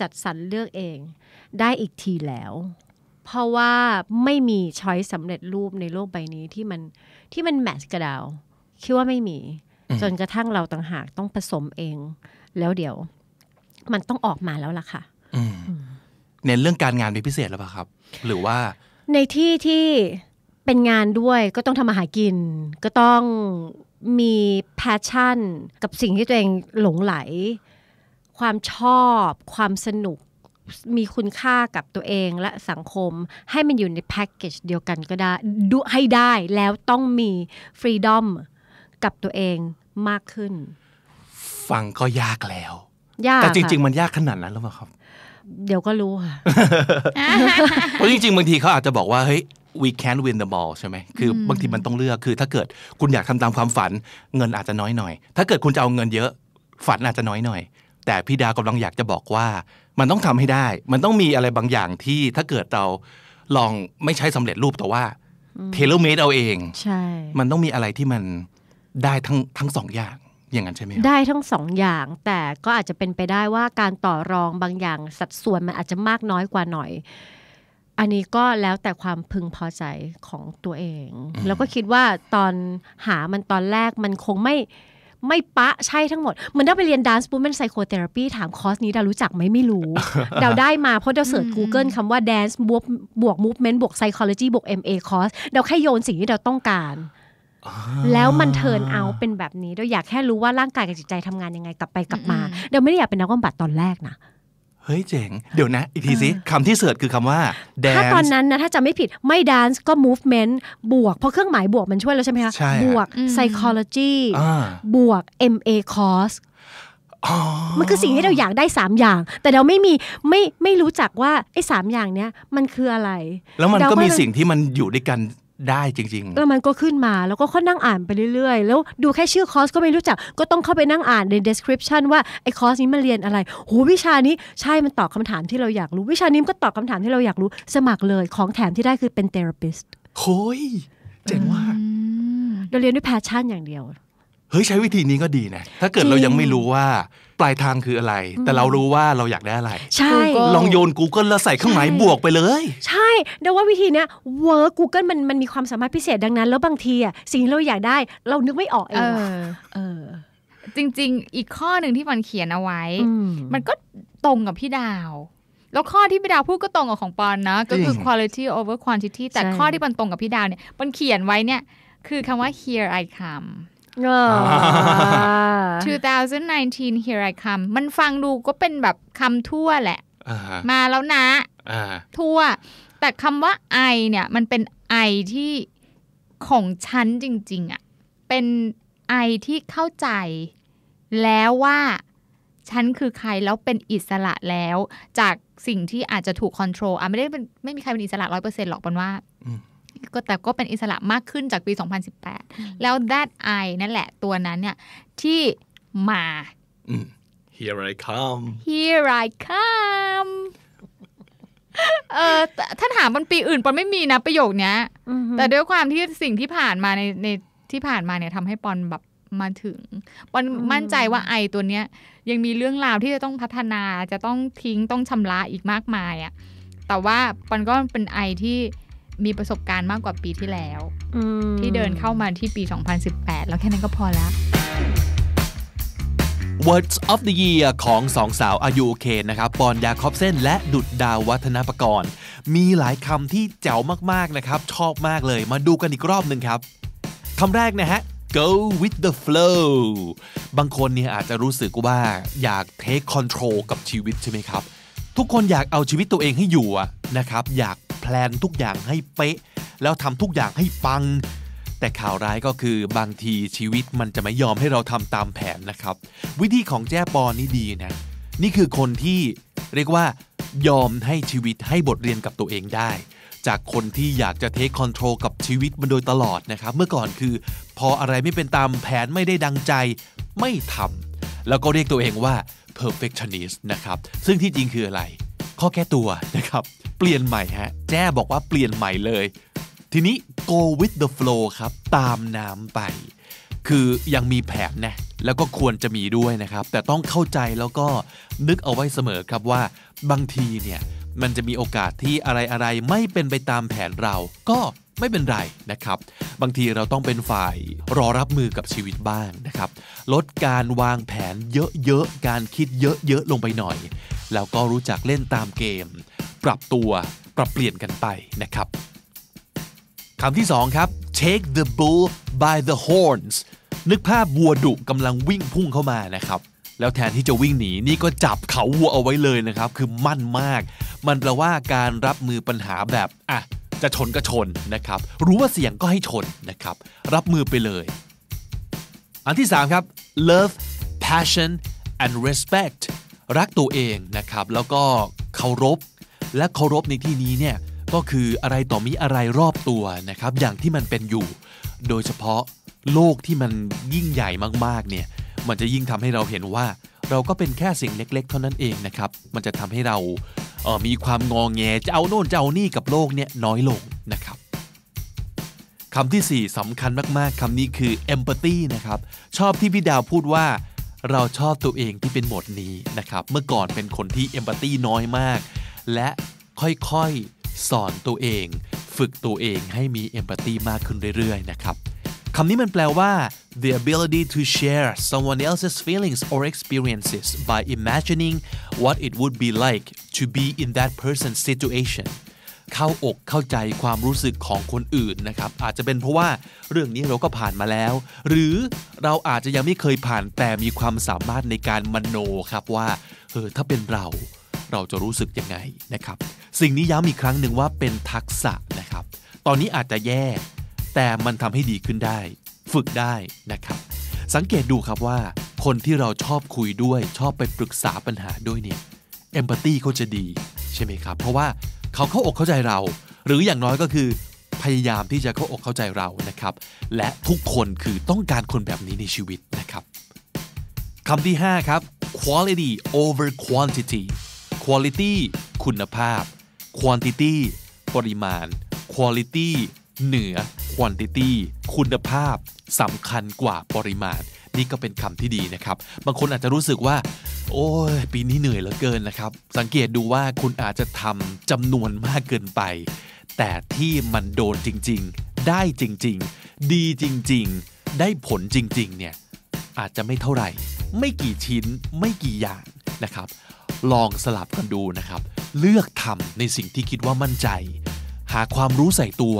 จัดสรรเลือกเอง ได้อีกทีแล้ว เพราะว่าไม่มีช้อยส์สำเร็จรูปในโลกใบนี้ที่มันที่มัน match กับดาวคิดว่าไม่มี จนกระทั่งเราต่างหากต้องผสมเอง แล้วเดี๋ยว มันต้องออกมาแล้วล่ะค่ะอืมเน้นเรื่องการงานเป็นพิเศษหรือเปล่าครับ หรือว่า ในที่ที่เป็นงานด้วยก็ต้องทำมาหากิน ก็ต้องมี passion กับสิ่งที่ตัวเองหลงใหล ความชอบ ความสนุก มีคุณค่ากับตัวเองและสังคม ให้มันอยู่ในแพ็กเกจเดียวกันก็ได้ดูให้ได้แล้วต้องมีฟรีดอมกับตัวเองมากขึ้น ฟังก็ยากแล้ว ยากแต่จริงๆค่ะมันยากขนาดนั้นหรือเปล่าครับ เดี๋ยวก็รู้ค่ะเพราะจริงๆบางทีเขาอาจจะบอกว่าเฮ้ย we can't win them all ใช่ไหม คือบางทีมันต้องเลือก คือถ้าเกิดคุณอยากทำตามความฝัน เงินอาจจะน้อยหน่อย ถ้าเกิดคุณจะเอาเงินเยอะ ฝันอาจจะน้อยหน่อย แต่พี่ดากำลังอยากจะบอกว่า มันต้องทำให้ได้ มันต้องมีอะไรบางอย่างที่ถ้าเกิดเราลองไม่ใช้สำเร็จรูปแต่ว่าเทเลเมดเอาเองใช่ มันต้องมีอะไรที่มันได้ทั้งทั้งสองอย่างอย่างนั้นใช่ไหมครับได้ทั้งสองอย่าง แต่ก็อาจจะเป็นไปได้ว่าการต่อรองบางอย่างสัดส่วนมันอาจจะมากน้อยกว่าหน่อย อันนี้ก็แล้วแต่ความพึงพอใจของตัวเอง แล้วก็คิดว่าตอนหามันตอนแรกมันคงไม่ ไม่ปะใช่ทั้งหมดมันได้ไปเรียน Dance Movement Psychotherapy ถามคอร์สนี้ดาวรู้จักไหมไม่รู้ ดาวได้มาเพราะดาว search Google คำว่า Dance บวกบวก Movement บวก Psychology บวก MA คอร์สดาวแค่โยนสิ่งที่ดาวต้องการ แล้วมัน turn out เป็นแบบนี้เราอยากแค่รู้ว่าร่างกายกับจิตใจทำงานยังไงกลับไปกลับมาเราไม่ได้อยากเป็นนักบำบัดตอนแรกนะ เฮ้ยเจ๋ง เดี๋ยวนะ อีกทีสิคำที่ search คือคำว่าถ้าตอน dance นั้นนะ ถ้าจะไม่ผิดไม่ dance ก็ movement บวก เพราะเครื่องหมายบวกมันช่วยแล้วใช่ไหมคะใช่ฮะบวก psychology อ่าบวก MA course อ๋อมันคือสิ่งที่เราอยากได้ 3 อย่าง แต่เราไม่มีไม่ไม่รู้จักว่าไอ้สามอย่างเนี้ยมันคืออะไร แล้วมันเราก็ก็มีเลยสิ่งที่มันอยู่ด้วยกัน ได้จริงแล้วมันก็ขึ้นมาแล้วก็ค่อยนั่งอ่านไปเรื่อยๆ แล้วดูแค่ชื่อคอร์สก็ไม่รู้จัก ก็ต้องเข้าไปนั่งอ่านใน description ว่าไอ้คอร์สนี้มันเรียนอะไรโหวิชานี้ใช่มันตอบคำถามที่เราอยากรู้ วิชานี้มันก็ตอบคำถามที่เราอยากรู้สมัครเลยของแถมที่ได้คือเป็น therapist ๆโฮ้ยเจ๋งว่ากเราเรียนด้วย passion อย่างเดียวเฮ้ยใช้วิธีนี้ก็ดีนะ ถ้าเกิดจริงเรายังไม่รู้ว่า ปลายทางคืออะไร แต่เรารู้ว่าเราอยากได้อะไร ใช่ Google ลองโยน Google แล้วใส่เครื่องหมายบวกไปเลย ใช่เดาว่าวิธีเนี้ย work Google มันมันมีความสามารถพิเศษดังนั้น แล้วบางทีอะสิ่งที่เราอยากได้ เรานึกไม่ออกเอเองว่ะอเออจริง ๆ อีกข้อหนึ่งที่มันเขียนเอาไว้อืมมันก็ตรงกับพี่ดาวแล้วข้อที่พี่ดาวพูดก็ตรงกับของปอนนะ ก็คือจริง quality over quantity แต่ใช่ข้อที่มันตรงกับพี่ดาวเนี่ยมันเขียนไว้เนี่ย คือคำว่า here I come เออ 2019 here I come มันฟังดูก็เป็นแบบคำทั่วแหละอ่ามาแล้วนะอ่าทั่ว แต่คำว่า I เนี่ย มันเป็น I ที่ของฉันจริง ๆอะเป็น I ที่เข้าใจ แล้วว่าฉันคือใครแล้วเป็นอิสระแล้ว จากสิ่งที่อาจจะถูกคอนโทรลอะไม่ได้เป็นไม่มีใครเป็นอิสระร้อยเปอร์เซ็นต์หรอกปอนว่าอืม ก็แต่ก็เป็นอิสระมากขึ้นจากปี 2018 แล้ว that I นั่นแหละตัวนั้นเนี่ยที่มาอืม Here I come Here I come เออแต่ถ้าถามมันปีอื่นปอนไม่มีนะประโยคเนี้ยอือฮึแต่ด้วยความที่สิ่งที่ผ่านมาในในที่ผ่านมาเนี่ยทำให้ปอนแบบมาถึงปอนมั่นใจว่าไอตัวเนี้ย ยังมีเรื่องราวที่จะต้องพัฒนาจะต้องทิ้งต้องชำระอีกมากมายอะ่ะแต่ว่าปอนก็เป็นไอที่ มีประสบการณ์มากกว่าปีที่แล้วอืมที่เดินเข้ามาที่ปี 2018 แล้วแค่นั้นก็พอแล้ว Words of the Year ของสองสาวอายุโอเคนะครับปอนยาคอบเส้นและดุดดาววัฒนประกรณ์มีหลายคำที่แจ๋วมากๆนะครับ ชอบมากเลยมาดูกันอีกรอบหนึ่งครับคำแรกนะฮะ go with the flow บางคนเนี่ยอาจจะรู้สึกว่าอยาก take control กับชีวิตใช่ไหมครับ ทุกคนอยากเอาชีวิตตัวเองให้อยู่อะนะครับ อยาก แพลนทุกอย่างให้เป๊ะ แล้วทำทุกอย่างให้ปัง แต่ข่าวร้ายก็คือบางทีชีวิตมันจะไม่ยอมให้เราทำตามแผนนะครับ วิธีของแจ้ปอนี่ดีนะนี่คือคนที่เรียกว่ายอมให้ชีวิตให้บทเรียนกับตัวเองได้ จากคนที่อยากจะเทคคอนโทรลกับชีวิตมาโดยตลอดนะครับ เมื่อก่อนคือ พออะไรไม่เป็นตามแผนไม่ได้ดังใจไม่ทำแล้วก็เรียกตัวเองว่า perfectionist นะครับ ซึ่งที่จริงคืออะไร ข้อแก้ตัวนะครับ เปลี่ยนใหม่ฮะ แจ้บอกว่าเปลี่ยนใหม่เลย ทีนี้ go with the flow ครับ ตามน้ำไป คือยังมีแผนนะแล้วก็ควรจะมีด้วยนะครับ แต่ต้องเข้าใจแล้วก็นึกเอาไว้เสมอครับว่าบางทีเนี่ย มันจะมีโอกาสที่อะไรๆไม่เป็นไปตามแผนเราก็ไม่เป็นไรนะครับ บางทีเราต้องเป็นฝ่ายรอรับมือกับชีวิตบ้างนะครับ ลดการวางแผนเยอะๆ การคิดเยอะๆ ลงไปหน่อย แล้วก็รู้จักเล่นตามเกม ปรับตัวปรับเปลี่ยนกันไปนะครับคำที่สองครับ take the bull by the horns นึกภาพวัวดุกำลังวิ่งพุ่งเข้ามานะครับ แล้วแทนที่จะวิ่งหนีนี่ก็จับเขาวัวเอาไว้เลยนะครับ คือมั่นมาก มันแปลว่าการรับมือปัญหาแบบอะจะชนก็ชนนะครับ รู้ว่าเสียงก็ให้ชนนะครับ รับมือไปเลย อันที่ 3 ครับ love passion and respect รักตัวเองนะครับ แล้วก็เคารพ และเคารพในที่นี้เนี่ยก็คืออะไรต่อมีอะไรรอบตัวนะครับ อย่างที่มันเป็นอยู่ โดยเฉพาะโลกที่มันยิ่งใหญ่มากๆเนี่ยมันจะยิ่งทำให้เราเห็นว่า เราก็เป็นแค่สิ่งเล็ก ๆ เท่านั้นเองนะครับ มันจะทำให้เราเออมีความงองแงจะเอาโน่นจะเอานี่กับโลกเนี่ยน้อยลงนะครับคำที่ 4สำคัญมากๆคำนี้คือ empathy นะครับ ชอบที่พี่ดาวพูดว่า เราชอบตัวเองที่เป็นโหมดนี้นะครับ เมื่อก่อนเป็นคนที่เอมพัตตีน้อยมาก และค่อยๆ สอนตัวเอง ฝึกตัวเองให้มีเอมพัตตีมากขึ้นเรื่อยๆ นะครับคำนี้มันแปลว่า the ability to share someone else's feelings or experiences by imagining what it would be like to be in that person's situation เข้าอกเข้าใจความรู้สึกของคนอื่นนะครับ อาจจะเป็นเพราะว่าเรื่องนี้เราก็ผ่านมาแล้ว หรือเราอาจจะยังไม่เคยผ่านแต่มีความสามารถในการมโนครับว่าเออถ้าเป็นเราเราจะรู้สึกยังไงนะครับ สิ่งนี้ย้ำอีกครั้งหนึ่งว่าเป็นทักษะนะครับ ตอนนี้อาจจะแย่ แต่มันทำให้ดีขึ้นได้ ฝึกได้นะครับ สังเกตดูครับว่า คนที่เราชอบคุยด้วยชอบไปปรึกษาปัญหาด้วยเนี่ยเอมพัตตีเขาจะดีใช่ไหมครับ เพราะว่า เขาเข้าอกเข้าใจเรา หรืออย่างน้อยก็คือ พยายามที่จะเข้าอกเข้าใจเรานะครับ และทุกคนคือต้องการคนแบบนี้ในชีวิตนะครับคำที่ 5 ครับ quality over quantity quality คุณภาพ quantity ปริมาณ quality เหนือ quantity คุณภาพสำคัญกว่าปริมาณ นี่ก็เป็นคำที่ดีนะครับ บางคนอาจจะรู้สึกว่า โอ้ยปีนี้เหนื่อยเหลือเกินนะครับ สังเกตดูว่าคุณอาจจะทำจำนวนมากเกินไป แต่ที่มันโดนจริง ๆ ได้จริง ๆ ดีจริง ๆ ได้ผลจริง ๆ เนี่ยอาจจะไม่เท่าไหร่ ไม่กี่ชิ้นไม่กี่อย่างนะครับ ลองสลับกันดูนะครับ เลือกทำในสิ่งที่คิดว่ามั่นใจ หาความรู้ใส่ตัว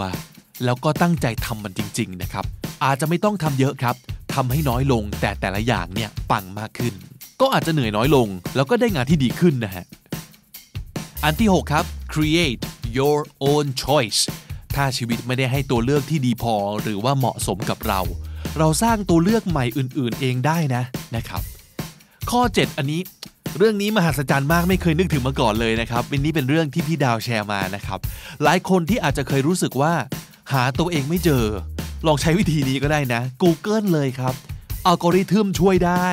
แล้วก็ตั้งใจทำมันจริง ๆ นะครับ อาจจะไม่ต้องทำเยอะครับ ทำให้น้อยลง แต่แต่ละอย่างเนี่ยปังมากขึ้น ก็อาจจะเหนื่อยน้อยลง แล้วก็ได้งานที่ดีขึ้นนะฮะ อันที่ 6 ครับ create your own choice ถ้าชีวิตไม่ได้ให้ตัวเลือกที่ดีพอหรือว่าเหมาะสมกับเรา เราสร้างตัวเลือกใหม่อื่น ๆ เองได้นะนะครับ ข้อ 7 อันนี้เรื่องนี้มหัศจรรย์มากไม่เคยนึกถึงมาก่อนเลยนะครับเป็นนี้เป็นเรื่องที่พี่ดาวแชร์มานะครับ หลายคนที่อาจจะเคยรู้สึกว่า หาตัวเองไม่เจอ ลองใช้วิธีนี้ก็ได้นะ Google เลยครับอัลกอริทึมช่วยได้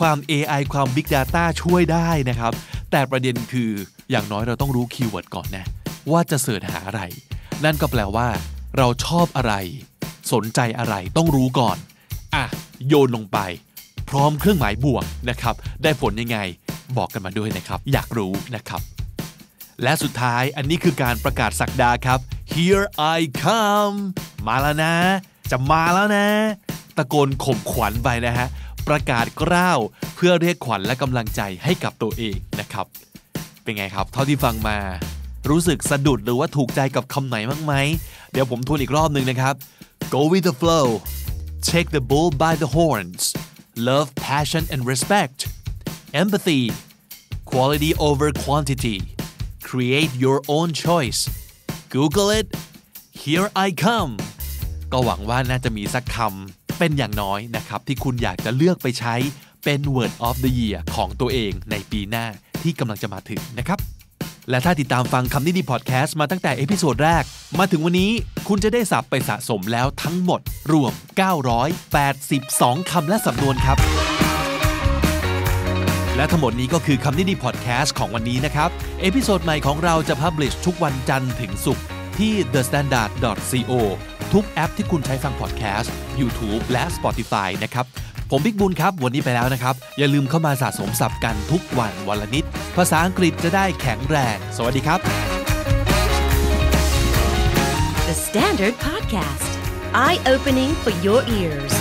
ความ AI ความ Big Data ช่วยได้นะครับ แต่ประเด็นคืออย่างน้อยเราต้องรู้คีย์เวิร์ดก่อนนะ ว่าจะเสิร์ชหาอะไร นั่นก็แปลว่า เราชอบอะไร สนใจอะไรต้องรู้ก่อน อะ โยนลงไป พร้อมเครื่องหมายบวกนะครับ ได้ผลยังไง บอกกันมาด้วยนะครับ อยากรู้นะครับ และสุดท้ายอันนี้คือการประกาศสักดาครับ here I come มาแล้วนะ จะมาแล้วนะ ตะโกนข่มขวัญไปนะฮะ ประกาศกล้าวเพื่อเรียกขวัญและกำลังใจให้กับตัวเองนะครับ เป็นไงครับ เท่าที่ฟังมา รู้สึกสะดุดหรือว่าถูกใจกับคำไหนบ้างไหม เดี๋ยวผมทวนอีกรอบหนึ่งนะครับ go with the flow take the bull by the horns love passion and respect empathy quality over quantity create your own choice Google it here I come ก็หวังว่าน่าจะมีสักคำเป็นอย่างน้อยนะครับ ที่คุณอยากจะเลือกไปใช้เป็น Word of the Year ของตัวเองในปีหน้าที่กำลังจะมาถึงนะครับ และถ้าติดตามฟังคำนี้ดีพอดแคสต์มาตั้งแต่ episode แรก มาถึงวันนี้คุณจะได้ศัพท์ไปสะสมแล้วทั้งหมดรวม 982 คำและสำนวนครับ และทั้งหมดนี้ก็คือคำนี้ดีพอดแคสต์ของวันนี้นะครับ episode ใหม่ของเราจะ publish ทุกวันจันทร์ถึงศุกร์ที่ thestandard.co ทุกแอปที่คุณใช้ฟังพอดแคสต์ YouTube และ Spotify นะครับ ผมบิ๊กบุญครับ วันนี้ไปแล้วนะครับ อย่าลืมเข้ามาสะสมศัพท์กันทุกวันวันละนิด ภาษาอังกฤษจะได้แข็งแรง สวัสดีครับ The Standard Podcast, eye opening for your ears.